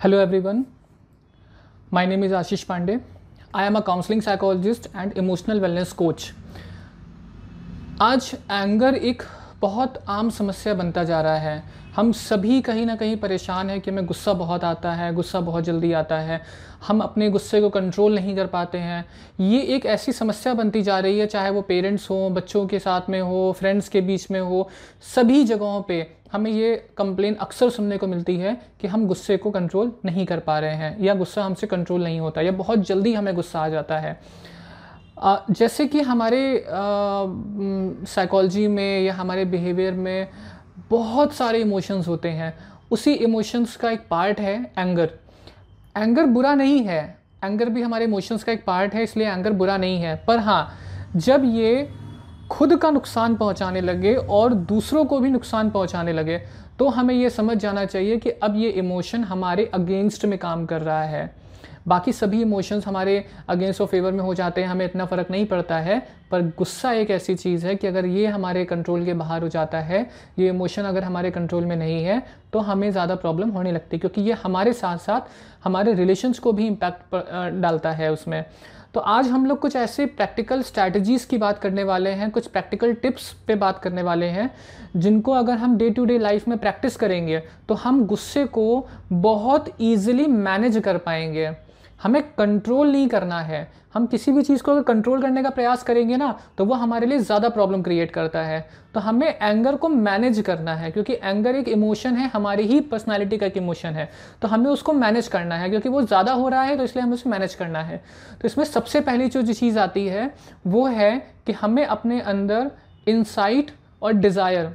Hello everyone my name is Ashish Pandey I am a counselling psychologist and emotional wellness coach आज anger एक बहुत आम समस्या बनता जा रहा है। हम सभी कहीं ना कहीं परेशान हैं कि हमें गुस्सा बहुत आता है, गुस्सा बहुत जल्दी आता है। हम अपने गुस्से को कंट्रोल नहीं कर पाते हैं। ये एक ऐसी समस्या बनती जा रही है, चाहे वो पेरेंट्स हों, बच्चों के साथ में हो फ्रेंड्स के बीच में हो, सभी जगहों पे हमें ये कंप्लेन अक्सर सुनने को मिलती है कि हम गुस्से को कंट्रोल नहीं कर पा रहे हैं या गुस्सा हमसे कंट्रोल नहीं होता, या बहुत जल्दी हमें गुस्सा आ जाता है। जैसे कि हमारे साइकोलॉजी में या हमारे बिहेवियर में बहुत सारे इमोशंस होते हैं। उसी इमोशंस का एक पार्ट है एंगर एंगर बुरा नहीं है। एंगर भी हमारे इमोशंस का एक पार्ट है, इसलिए एंगर बुरा नहीं है। पर हाँ जब ये खुद का नुकसान पहुँचाने लगे और दूसरों को भी नुकसान पहुँचाने लगे तो हमें ये समझ जाना चाहिए कि अब ये इमोशन हमारे अगेंस्ट में काम कर रहा है। बाकी सभी इमोशंस हमारे अगेंस्ट और फेवर में हो जाते हैं, हमें इतना फ़र्क नहीं पड़ता है, पर गुस्सा एक ऐसी चीज़ है कि अगर ये हमारे कंट्रोल के बाहर हो जाता है, ये इमोशन अगर हमारे कंट्रोल में नहीं है तो हमें ज़्यादा प्रॉब्लम होने लगती है, क्योंकि ये हमारे साथ साथ हमारे रिलेशंस को भी इम्पैक्ट डालता है उसमें। तो आज हम लोग कुछ ऐसे प्रैक्टिकल स्ट्रैटेजीज़ की बात करने वाले हैं, कुछ प्रैक्टिकल टिप्स पे बात करने वाले हैं, जिनको अगर हम डे टू डे लाइफ में प्रैक्टिस करेंगे तो हम गुस्से को बहुत ईजिली मैनेज कर पाएँगे। हमें कंट्रोल नहीं करना है। हम किसी भी चीज़ को अगर कंट्रोल करने का प्रयास करेंगे ना तो वो हमारे लिए ज़्यादा प्रॉब्लम क्रिएट करता है। तो हमें एंगर को मैनेज करना है, क्योंकि एंगर एक इमोशन है, हमारी ही पर्सनालिटी का एक इमोशन है। तो हमें उसको मैनेज करना है, क्योंकि वो ज़्यादा हो रहा है तो इसलिए हमें उसे मैनेज करना है। तो इसमें सबसे पहली जो चीज़ आती है, वो है कि हमें अपने अंदर इंसाइट और डिज़ायर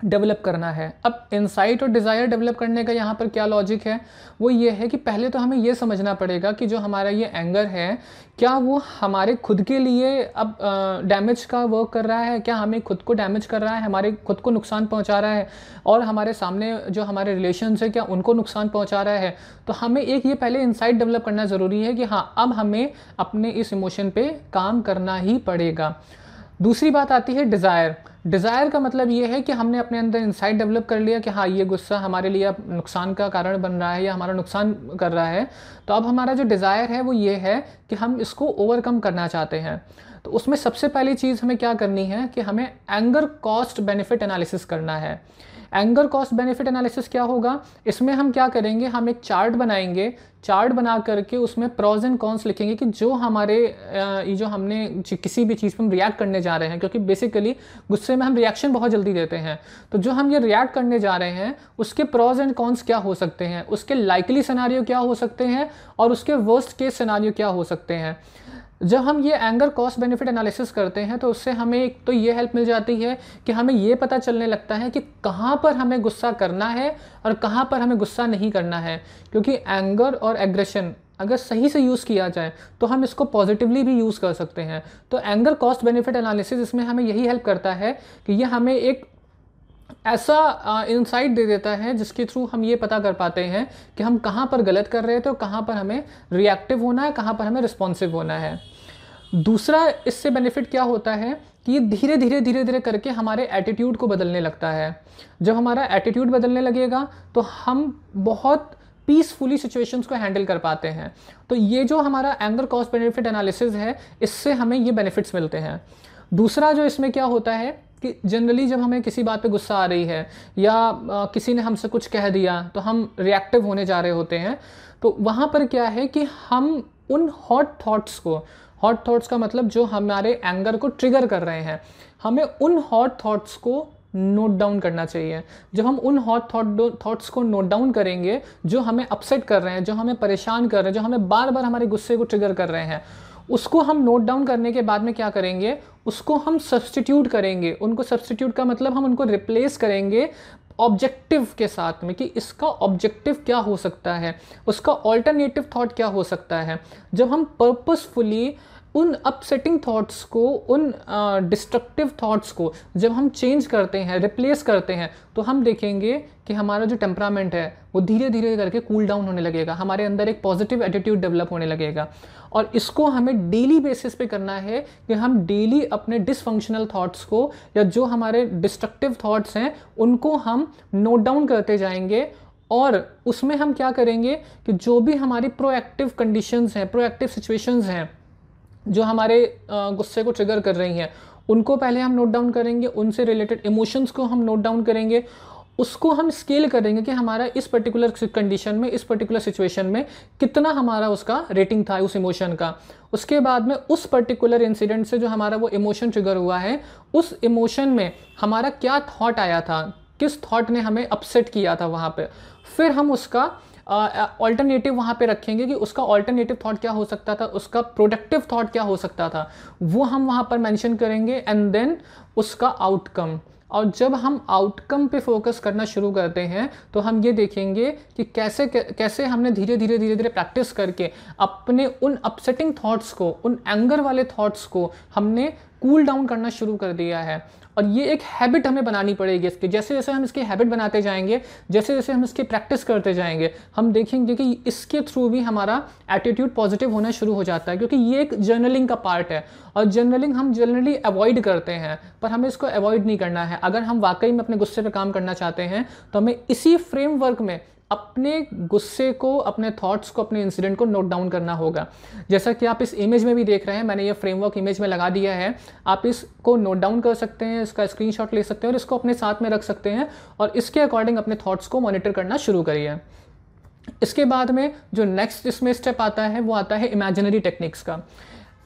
डेवलप करना है। अब इंसाइट और डिज़ायर डेवलप करने का यहाँ पर क्या लॉजिक है? वो ये है कि पहले तो हमें ये समझना पड़ेगा कि जो हमारा ये एंगर है, क्या वो हमारे खुद के लिए अब डैमेज का वर्क कर रहा है? क्या हमें खुद को डैमेज कर रहा है? हमारे खुद को नुकसान पहुँचा रहा है? और हमारे सामने जो हमारे रिलेशन है, क्या उनको नुकसान पहुँचा रहा है? तो हमें एक ये पहले इंसाइट डेवलप करना ज़रूरी है कि हाँ अब हमें अपने इस इमोशन पर काम करना ही पड़ेगा। दूसरी बात आती है डिज़ायर डिज़ायर का मतलब ये है कि हमने अपने अंदर इंसाइट डेवलप कर लिया कि हाँ ये गुस्सा हमारे लिए नुकसान का कारण बन रहा है या हमारा नुकसान कर रहा है। तो अब हमारा जो डिज़ायर है वो ये है कि हम इसको ओवरकम करना चाहते हैं। तो उसमें सबसे पहली चीज़ हमें क्या करनी है कि हमें एंगर कॉस्ट बेनिफिट एनालिसिस करना है। एंगर कॉस्ट बेनिफिट एनालिसिस क्या होगा? इसमें हम क्या करेंगे? हम एक चार्ट बनाएँगे। चार्ट बना करके उसमें प्रॉज एंड कॉन्स लिखेंगे कि जो हमारे ये जो हमने किसी भी चीज़ पर हम रिएक्ट करने जा रहे हैं, क्योंकि बेसिकली गुस्से में हम रिएक्शन बहुत जल्दी देते हैं। तो जो हम ये रिएक्ट करने जा रहे हैं, उसके प्रॉज एंड कॉन्स क्या हो सकते हैं? उसके लाइकली सिनारियो क्या हो सकते हैं? और उसके वर्स्ट केस सिनारियो क्या हो सकते हैं? जब हम ये एंगर कॉस्ट बेनिफिट एनालिसिस करते हैं तो उससे हमें एक तो ये हेल्प मिल जाती है कि हमें ये पता चलने लगता है कि कहाँ पर हमें गुस्सा करना है और कहाँ पर हमें गुस्सा नहीं करना है। क्योंकि एंगर और एग्रेशन अगर सही से यूज़ किया जाए तो हम इसको पॉजिटिवली भी यूज़ कर सकते हैं। तो एंगर कॉस्ट बेनिफिट एनालिसिस इसमें हमें यही हेल्प करता है कि ये हमें एक ऐसा इंसाइट दे देता है जिसके थ्रू हम ये पता कर पाते हैं कि हम कहाँ पर गलत कर रहे थे और कहाँ पर हमें रिएक्टिव होना है, कहाँ पर हमें रिस्पॉन्सिव होना है। दूसरा, इससे बेनिफिट क्या होता है कि ये धीरे धीरे धीरे धीरे करके हमारे एटीट्यूड को बदलने लगता है। जब हमारा एटीट्यूड बदलने लगेगा तो हम बहुत पीसफुली सिचुएशंस को हैंडल कर पाते हैं। तो ये जो हमारा एंगर कॉस्ट बेनिफिट एनालिसिस है, इससे हमें ये बेनिफिट्स मिलते हैं। दूसरा, जो इसमें क्या होता है कि जनरली जब हमें किसी बात पे गुस्सा आ रही है या आ, किसी ने हमसे कुछ कह दिया तो हम रिएक्टिव होने जा रहे होते हैं तो वहाँ पर क्या है कि हम उन हॉट थॉट्स को हॉट थॉट्स का मतलब जो हमारे एंगर को ट्रिगर कर रहे हैं हमें उन हॉट थॉट्स को नोट डाउन करना चाहिए। जब हम उन हॉट थॉट थॉट्स को नोट डाउन करेंगे जो हमें अपसेट कर रहे हैं जो हमें परेशान कर रहे हैं जो हमें बार बार हमारे गुस्से को ट्रिगर कर रहे हैं उसको हम नोट डाउन करने के बाद में क्या करेंगे? उसको हम सब्सटीट्यूट करेंगे। उनको सब्सटीट्यूट का मतलब हम उनको रिप्लेस करेंगे ऑब्जेक्टिव के साथ में कि इसका ऑब्जेक्टिव क्या हो सकता है? उसका ऑल्टरनेटिव थॉट क्या हो सकता है? जब हम पर्पसफुली उन अपसेटिंग थॉट्स को, उन डिस्ट्रक्टिव थॉट्स को जब हम चेंज करते हैं रिप्लेस करते हैं तो हम देखेंगे कि हमारा जो टेम्परामेंट है, वो धीरे धीरे करके कूल डाउन होने लगेगा। हमारे अंदर एक पॉजिटिव एटीट्यूड डेवलप होने लगेगा। और इसको हमें डेली बेसिस पे करना है कि हम डेली अपने डिसफंक्शनल थॉट्स को या जो हमारे डिस्ट्रक्टिव थॉट्स हैं, उनको हम नोट डाउन करते जाएँगे और उसमें हम क्या करेंगे कि जो भी हमारी प्रोएक्टिव कंडीशंस हैं प्रोएक्टिव सिचुएशंस हैं जो हमारे गुस्से को ट्रिगर कर रही हैं, उनको पहले हम नोट डाउन करेंगे, उनसे रिलेटेड इमोशंस को हम नोट डाउन करेंगे, उसको हम स्केल करेंगे कि हमारा इस पर्टिकुलर कंडीशन में, इस पर्टिकुलर सिचुएशन में कितना हमारा उसका रेटिंग था, उस इमोशन का। उसके बाद में उस पर्टिकुलर इंसिडेंट से जो हमारा वो इमोशन ट्रिगर हुआ है, उस इमोशन में हमारा क्या थॉट आया था, किस थॉट ने हमें अपसेट किया था वहाँ पे। फिर हम उसका ऑल्टरनेटिव वहाँ पे रखेंगे कि उसका ऑल्टरनेटिव थॉट क्या हो सकता था, उसका प्रोडक्टिव थॉट क्या हो सकता था, वो हम वहाँ पर मेंशन करेंगे एंड देन उसका आउटकम और जब हम आउटकम पे फोकस करना शुरू करते हैं तो हम ये देखेंगे कि कैसे कैसे हमने धीरे धीरे धीरे धीरे प्रैक्टिस करके अपने उन अपसेटिंग थॉट्स को, उन एंगर वाले थॉट्स को हमने कूल डाउन करना शुरू कर दिया है। और ये एक हैबिट हमें बनानी पड़ेगी इसकी। जैसे जैसे हम इसकी हैबिट बनाते जाएँगे, जैसे जैसे हम इसकी प्रैक्टिस करते जाएँगे, हम देखेंगे कि इसके थ्रू भी हमारा एटीट्यूड पॉजिटिव होना शुरू हो जाता है, क्योंकि ये एक जर्नलिंग का पार्ट है। और जर्नलिंग हम जनरली अवॉइड करते हैं, पर हमें इसको अवॉइड नहीं करना है। अगर हम वाकई में अपने गुस्से पर काम करना चाहते हैं तो हमें इसी फ्रेमवर्क में अपने गुस्से को, अपने थॉट्स को, अपने इंसिडेंट को नोट डाउन करना होगा। जैसा कि आप इस इमेज में भी देख रहे हैं, मैंने ये फ्रेमवर्क इमेज में लगा दिया है। आप इसको नोट डाउन कर सकते हैं, इसका स्क्रीनशॉट ले सकते हैं और इसको अपने साथ में रख सकते हैं और इसके अकॉर्डिंग अपने थॉट्स को मॉनिटर करना शुरू करिए। इसके बाद में जो नेक्स्ट इसमें स्टेप आता है, वो आता है इमेजिनरी टेक्निक्स का।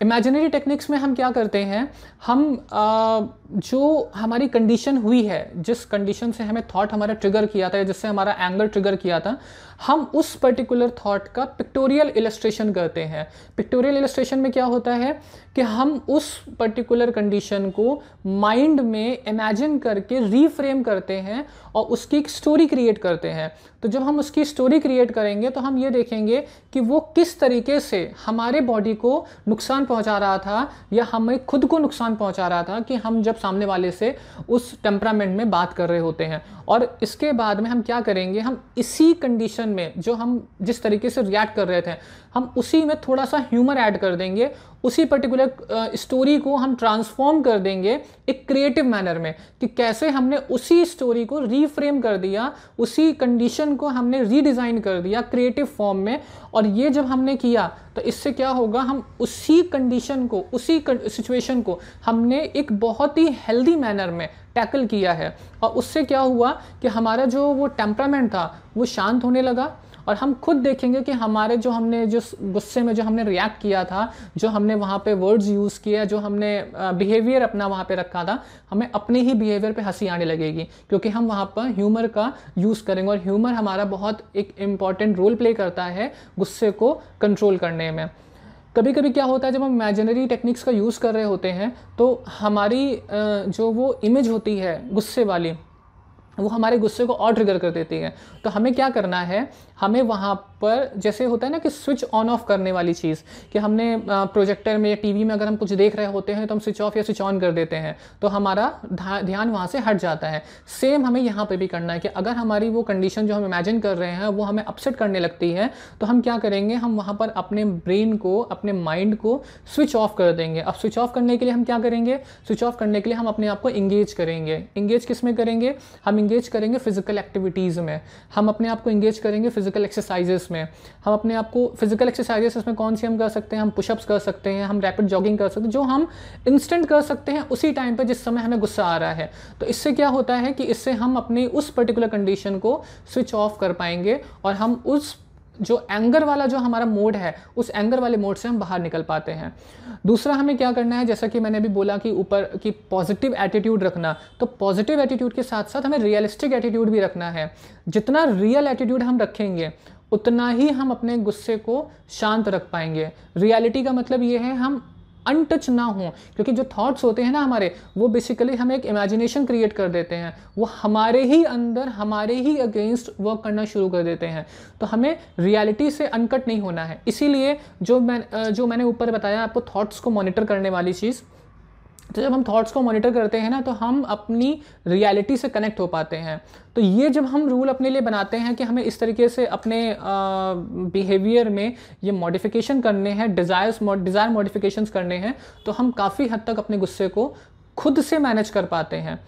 इमेजिनरी टेक्निक्स में हम क्या करते हैं? हम आ, जो हमारी कंडीशन हुई है जिस कंडीशन से हमें थॉट हमारा ट्रिगर किया था जिससे हमारा एंगर ट्रिगर किया था हम उस पर्टिकुलर थॉट का पिक्टोरियल इलस्ट्रेशन करते हैं। पिक्टोरियल इलस्ट्रेशन में क्या होता है कि हम उस पर्टिकुलर कंडीशन को माइंड में इमेजिन करके रीफ्रेम करते हैं और उसकी एक स्टोरी क्रिएट करते हैं। तो जब हम उसकी स्टोरी क्रिएट करेंगे तो हम ये देखेंगे कि वो किस तरीके से हमारे बॉडी को नुकसान पहुँचा रहा था या हमें खुद को नुकसान पहुँचा रहा था कि हम जब सामने वाले से उस टेम्परामेंट में बात कर रहे होते हैं। और इसके बाद में हम क्या करेंगे, हम इसी कंडीशन में जो हम जिस तरीके से रिएक्ट कर रहे थे, हम उसी में थोड़ा सा ह्यूमर ऐड कर देंगे उसी पर्टिकुलर स्टोरी को हम ट्रांसफॉर्म कर देंगे एक क्रिएटिव मैनर में कि कैसे हमने उसी स्टोरी को रीफ्रेम कर दिया, उसी कंडीशन को हमने रीडिज़ाइन कर दिया क्रिएटिव फॉर्म में और ये जब हमने किया तो इससे क्या होगा, हम उसी कंडीशन को, उसी सिचुएशन को हमने एक बहुत ही हेल्दी मैनर में टैकल किया है और उससे क्या हुआ कि हमारा जो वो टेम्परामेंट था, वो शांत होने लगा और हम खुद देखेंगे कि हमारे जो हमने, जो गुस्से में जो हमने रिएक्ट किया था, जो हमने वहाँ पे वर्ड्स यूज़ किया जो हमने बिहेवियर अपना वहाँ पे रखा था, हमें अपने ही बिहेवियर पे हँसी आने लगेगी, क्योंकि हम वहाँ पर ह्यूमर का यूज़ करेंगे और ह्यूमर हमारा बहुत एक इंपॉर्टेंट रोल प्ले करता है गुस्से को कंट्रोल करने में। कभी कभी क्या होता है, जब हम इमेजिनरी टेक्निक्स का यूज़ कर रहे होते हैं तो हमारी जो वो इमेज होती है गुस्से वाली वो हमारे गुस्से को और ट्रिगर कर देती है। तो हमें क्या करना है? हमें वहाँ पर जैसे होता है ना कि स्विच ऑन ऑफ़ करने वाली चीज़, कि हमने प्रोजेक्टर में या टीवी में अगर हम कुछ देख रहे होते हैं तो हम स्विच ऑफ़ या स्विच ऑन कर देते हैं। तो हमारा ध्यान वहाँ से हट जाता है। सेम हमें यहाँ पर भी करना है कि अगर हमारी वो कंडीशन जो हम इमेजिन कर रहे हैं, वो हमें अपसेट करने लगती है तो हम क्या करेंगे? हम वहाँ पर अपने ब्रेन को, अपने माइंड को स्विच ऑफ़ कर देंगे। अब स्विच ऑफ़ करने के लिए हम क्या करेंगे? स्विच ऑफ़ करने के लिए हम अपने आप को इंगेज करेंगे। इंगेज किसमें करेंगे? हम इंगेज करेंगे फ़िज़िकल एक्टिविटीज़ में। हम अपने आप को इंगेज करेंगे फ़िज़िकल एक्सरसाइजेस में। हम अपने आप को फ़िज़िकल एक्सरसाइजेस इसमें कौन सी हम कर सकते हैं? हम पुशअप्स कर सकते हैं, हम रैपिड जॉगिंग कर सकते हैं, जो हम इंस्टेंट कर सकते हैं उसी टाइम पर जिस समय हमें गुस्सा आ रहा है। तो इससे क्या होता है कि इससे हम अपनी उस पर्टिकुलर कंडीशन को स्विच ऑफ़ कर पाएँगे और हम उस जो एंगर वाला जो हमारा मोड है, उस एंगर वाले मोड से हम बाहर निकल पाते हैं। दूसरा हमें क्या करना है, जैसा कि मैंने अभी बोला कि ऊपर कि पॉजिटिव एटीट्यूड रखना तो पॉजिटिव एटीट्यूड के साथ साथ हमें रियलिस्टिक एटीट्यूड भी रखना है। जितना रियल एटीट्यूड हम रखेंगे, उतना ही हम अपने गुस्से को शांत रख पाएँगे। रियलिटी का मतलब ये है, हम अनटच ना हो, क्योंकि जो थॉट्स होते हैं ना हमारे, वो बेसिकली हमें एक इमेजिनेशन क्रिएट कर देते हैं। वो हमारे ही अंदर, हमारे ही अगेंस्ट वर्क करना शुरू कर देते हैं। तो हमें रियलिटी से अनकट नहीं होना है। इसीलिए जो मैं जो मैंने ऊपर बताया आपको थॉट्स को मॉनिटर करने वाली चीज़ तो जब हम थॉट्स को मॉनिटर करते हैं ना तो हम अपनी रियलिटी से कनेक्ट हो पाते हैं। तो ये जब हम रूल अपने लिए बनाते हैं कि हमें इस तरीके से अपने बिहेवियर में ये मॉडिफिकेशन करने हैं डिज़ायर्स डिज़ायर मॉडिफिकेशंस करने हैं तो हम काफ़ी हद तक अपने गुस्से को खुद से मैनेज कर पाते हैं।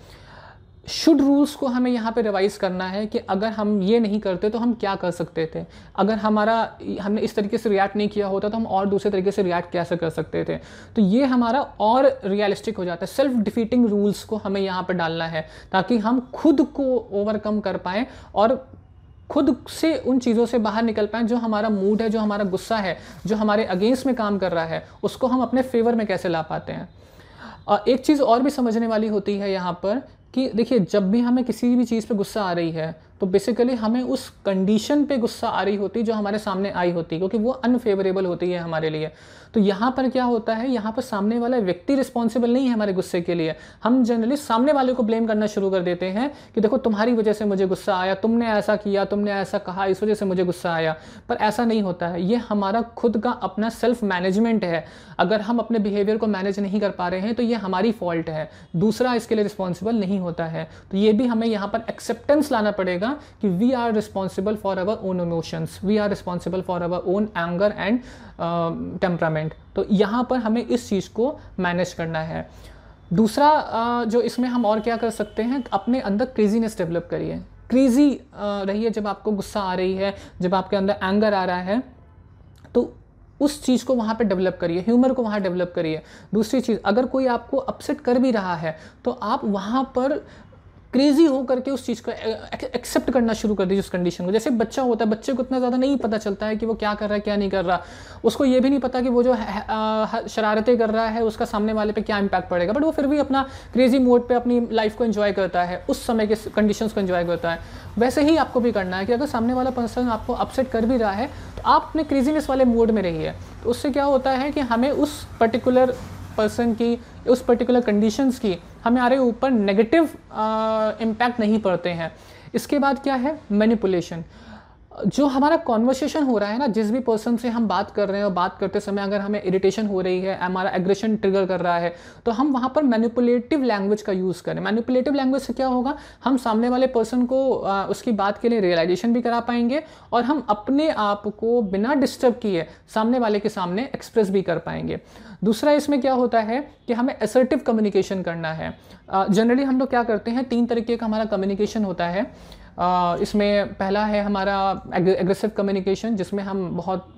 शुड रूल्स को हमें यहाँ पे रिवाइज करना है कि अगर हम ये नहीं करते तो हम क्या कर सकते थे? अगर हमारा, हमने इस तरीके से रिएक्ट नहीं किया होता तो हम और दूसरे तरीके से रिएक्ट कैसे कर सकते थे? तो ये हमारा और रियलिस्टिक हो जाता है। सेल्फ डिफीटिंग रूल्स को हमें यहाँ पर डालना है ताकि हम खुद को ओवरकम कर पाएँ और खुद से उन चीज़ों से बाहर निकल पाएँ जो हमारा मूड है, जो हमारा गुस्सा है, जो हमारे अगेंस्ट में काम कर रहा है, उसको हम अपने फेवर में कैसे ला पाते हैं? एक चीज़ और भी समझने वाली होती है यहाँ पर कि देखिए जब भी हमें किसी भी चीज़ पे गुस्सा आ रही है तो बेसिकली हमें उस कंडीशन पे गुस्सा आ रही होती जो हमारे सामने आई होती, क्योंकि वो अनफेवरेबल होती है हमारे लिए। तो यहाँ पर क्या होता है, यहाँ पर सामने वाला व्यक्ति रिस्पॉन्सिबल नहीं है हमारे गुस्से के लिए। हम जनरली सामने वाले को ब्लेम करना शुरू कर देते हैं कि देखो तुम्हारी वजह से मुझे गुस्सा आया, तुमने ऐसा किया, तुमने ऐसा कहा, इस वजह से मुझे गुस्सा आया। पर ऐसा नहीं होता है। ये हमारा खुद का अपना सेल्फ मैनेजमेंट है। अगर हम अपने बिहेवियर को मैनेज नहीं कर पा रहे हैं तो ये हमारी फॉल्ट है। दूसरा इसके लिए रिस्पॉन्सिबल नहीं होता है। तो ये भी हमें यहाँ पर एक्सेप्टेंस लाना पड़ेगा। कि we are responsible for our own emotions we are responsible for our own anger and temperament तो यहाँ पर हमें इस चीज़ को मैनेज करना है। दूसरा uh, जो इसमें हम और क्या कर सकते हैं अपने अंदर क्रेजीनेस डेवलप करिए। क्रेजी uh, रहिए जब आपको गुस्सा आ रही है जब आपके अंदर एंगर आ रहा है तो उस चीज़ को वहाँ पे डेवलप करिए ह्यूमर को वहाँ डेवलप करिए। दूसरी चीज़ अगर कोई आपको अपसेट कर भी रहा है तो आप वहाँ पर क्रेजी हो करके उस चीज़ को एक्सेप्ट करना शुरू कर दीजिए उस कंडीशन को। जैसे बच्चा होता है, बच्चे को इतना ज़्यादा नहीं पता चलता है कि वो क्या कर रहा है, क्या नहीं कर रहा। उसको ये भी नहीं पता कि वो जो शरारतें कर रहा है, उसका सामने वाले पे क्या इम्पैक्ट पड़ेगा। बट वो फिर भी अपना क्रेजी मोड पे अपनी लाइफ को इन्जॉय करता है, उस समय के कंडीशंस को इन्जॉय करता है। वैसे ही आपको भी करना है कि अगर सामने वाला पर्सन आपको अपसेट कर भी रहा है तो आप अपने क्रेजीनेस वाले मोड में रहिए। तो उससे क्या होता है कि हमें उस पर्टिकुलर पर्सन की, उस पर्टिकुलर कंडीशंस की हमारे ऊपर नेगेटिव इम्पैक्ट नहीं पड़ते हैं। इसके बाद क्या है? मैनिपुलेशन जो हमारा कॉन्वर्सेशन हो रहा है ना जिस भी पर्सन से हम बात कर रहे हैं और बात करते समय अगर हमें इरिटेशन हो रही है हमारा एग्रेशन ट्रिगर कर रहा है तो हम वहाँ पर मैनिपुलेटिव लैंग्वेज का यूज़ करें। मैनिपुलेटिव लैंग्वेज से क्या होगा? हम सामने वाले पर्सन को आ, उसकी बात के लिए रियलाइजेशन भी करा पाएँगे और हम अपने आप को बिना डिस्टर्ब किए सामने वाले के सामने एक्सप्रेस भी कर पाएँगे। दूसरा इसमें क्या होता है कि हमें असर्टिव कम्युनिकेशन करना है। जनरली हम लोग क्या करते हैं तीन तरीके का हमारा कम्युनिकेशन होता है। इसमें पहला है हमारा एग्रेसिव कम्युनिकेशन जिसमें हम बहुत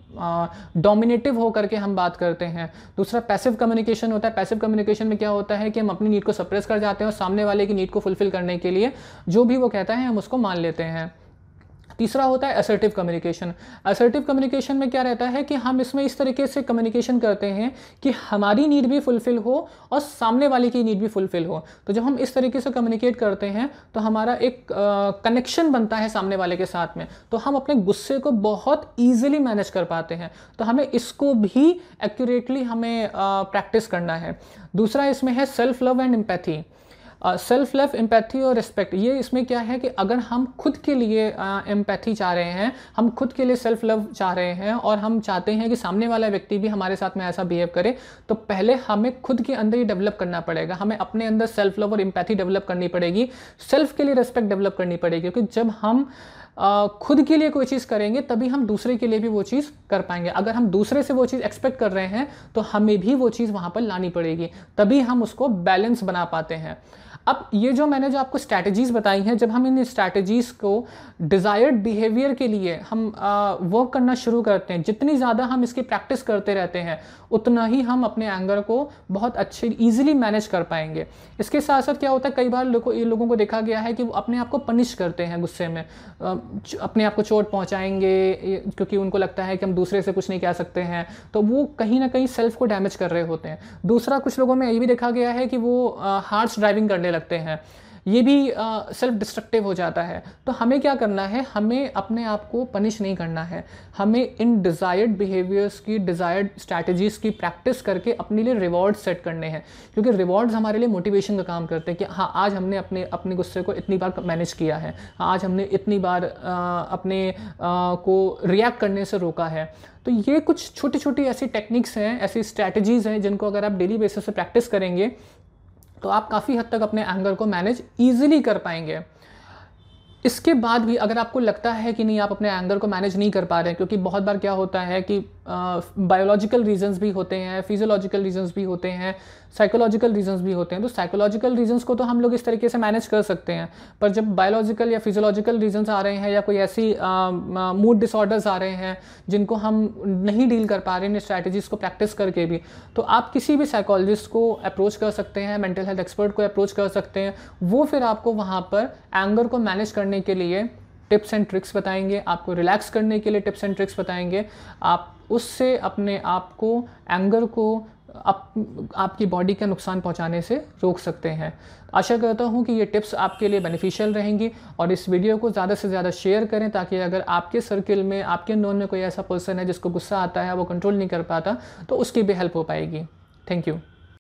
डोमिनेटिव होकर के हम बात करते हैं। दूसरा पैसिव कम्युनिकेशन होता है। पैसिव कम्युनिकेशन में क्या होता है कि हम अपनी नीड को सप्रेस कर जाते हैं और सामने वाले की नीड को फुलफिल करने के लिए जो भी वो कहता है, हम उसको मान लेते हैं। तीसरा होता है असर्टिव कम्युनिकेशन असर्टिव कम्युनिकेशन में क्या रहता है कि हम इसमें इस तरीके से कम्युनिकेशन करते हैं कि हमारी नीड भी फुलफिल हो और सामने वाले की नीड भी फुलफिल हो. तो जब हम इस तरीके से कम्युनिकेट करते हैं तो हमारा एक कनेक्शन बनता है सामने वाले के साथ में. तो हम अपने गुस्से को बहुत ईजिली मैनेज कर पाते हैं. तो हमें इसको भी एक्यूरेटली हमें प्रैक्टिस करना है. दूसरा इसमें है self love and empathy self love empathy और रिस्पेक्ट ये इसमें क्या है कि अगर हम खुद के लिए एम्पैथी चाह रहे हैं, हम खुद के लिए सेल्फ लव चाह रहे हैं और हम चाहते हैं कि सामने वाला व्यक्ति भी हमारे साथ में ऐसा बिहेव करे तो पहले हमें खुद के अंदर ही डेवलप करना पड़ेगा। हमें अपने अंदर सेल्फ लव और एम्पैथी डेवलप करनी पड़ेगी। सेल्फ के लिए रिस्पेक्ट डेवलप करनी पड़ेगी क्योंकि जब हम खुद के लिए कोई चीज़ करेंगे, तभी हम दूसरे के लिए भी वो चीज़ कर पाएँगे। अगर हम दूसरे से वो चीज़ एक्सपेक्ट कर रहे हैं तो हमें भी वो चीज़ वहाँ पर लानी पड़ेगी। तभी हम उसको बैलेंस बना पाते हैं। अब ये जो मैंने जो आपको स्ट्रैटेजीज़ बताई हैं, जब हम इन स्ट्रैटेजीज़ को डिज़ायर्ड बिहेवियर के लिए हम वर्क करना शुरू करते हैं, जितनी ज़्यादा हम इसकी प्रैक्टिस करते रहते हैं, उतना ही हम अपने एंगर को बहुत अच्छे ईजिली मैनेज कर पाएँगे। इसके साथ साथ क्या होता है, कई बार लोगों, ये लोगों को देखा गया है कि वो अपने आप को पनिश करते हैं गुस्से में। अपने आप को चोट पहुँचाएँगे क्योंकि उनको लगता है कि हम दूसरे से कुछ नहीं कह सकते हैं तो वो कहीं ना कहीं सेल्फ को डैमेज कर रहे होते हैं। दूसरा, कुछ लोगों में ये भी देखा गया है कि वो हार्श ड्राइविंग करने लगते हैं। ये भी सेल्फ डिस्ट्रक्टिव हो जाता है। तो हमें क्या करना है? हमें अपने आप को पनिश नहीं करना है। हमें इन डिज़ायर्ड बिहेवियर्स की डिज़ायर्ड स्ट्रैटेजीज़ की प्रैक्टिस करके अपने लिए रिवॉर्ड सेट करने हैं। क्योंकि रिवॉर्ड्स हमारे लिए मोटिवेशन का काम करते हैं कि हाँ आज हमने अपने अपने गुस्से को इतनी बार मैनेज किया है। आज हमने इतनी बार आ, अपने आ, को रिएक्ट करने से रोका है। तो ये कुछ छोटी छोटी ऐसी टेक्निक्स हैं ऐसी स्ट्रैटेजीज़ हैं जिनको अगर आप डेली बेसिस पे प्रैक्टिस करेंगे तो आप काफ़ी हद तक अपने एंगर को मैनेज ईजिली कर पाएँगे। इसके बाद भी अगर आपको लगता है कि नहीं, आप अपने एंगर को मैनेज नहीं कर पा रहे क्योंकि बहुत बार क्या होता है कि बायोलॉजिकल रीजंस भी होते हैं फिजियोलॉजिकल रीजंस भी होते हैं साइकोलॉजिकल रीजंस भी होते हैं। तो साइकोलॉजिकल रीजंस को तो हम लोग इस तरीके से मैनेज कर सकते हैं। पर जब बायोलॉजिकल या फिजियोलॉजिकल रीजंस आ रहे हैं या कोई ऐसी मूड डिसऑर्डर्स आ रहे हैं जिनको हम नहीं डील कर पा रहे हैं स्ट्रैटेजीज़ को प्रैक्टिस करके भी तो आप किसी भी साइकोलॉजिस्ट को अप्रोच कर सकते हैं मेंटल हेल्थ एक्सपर्ट को अप्रोच कर सकते हैं। वो फिर आपको वहाँ पर एंगर को मैनेज करने के लिए टिप्स एंड ट्रिक्स बताएँगे, आपको रिलैक्स करने के लिए टिप्स एंड ट्रिक्स बताएँगे। आप उससे अपने आप को एंगर को आप आपकी बॉडी का नुकसान पहुँचाने से रोक सकते हैं। आशा करता हूँ कि ये टिप्स आपके लिए बेनिफिशियल रहेंगी और इस वीडियो को ज़्यादा से ज़्यादा शेयर करें ताकि अगर आपके सर्किल में, आपके नोन में कोई ऐसा पर्सन है जिसको गुस्सा आता है, वो कंट्रोल नहीं कर पाता तो उसकी भी हेल्प हो पाएगी। Thank you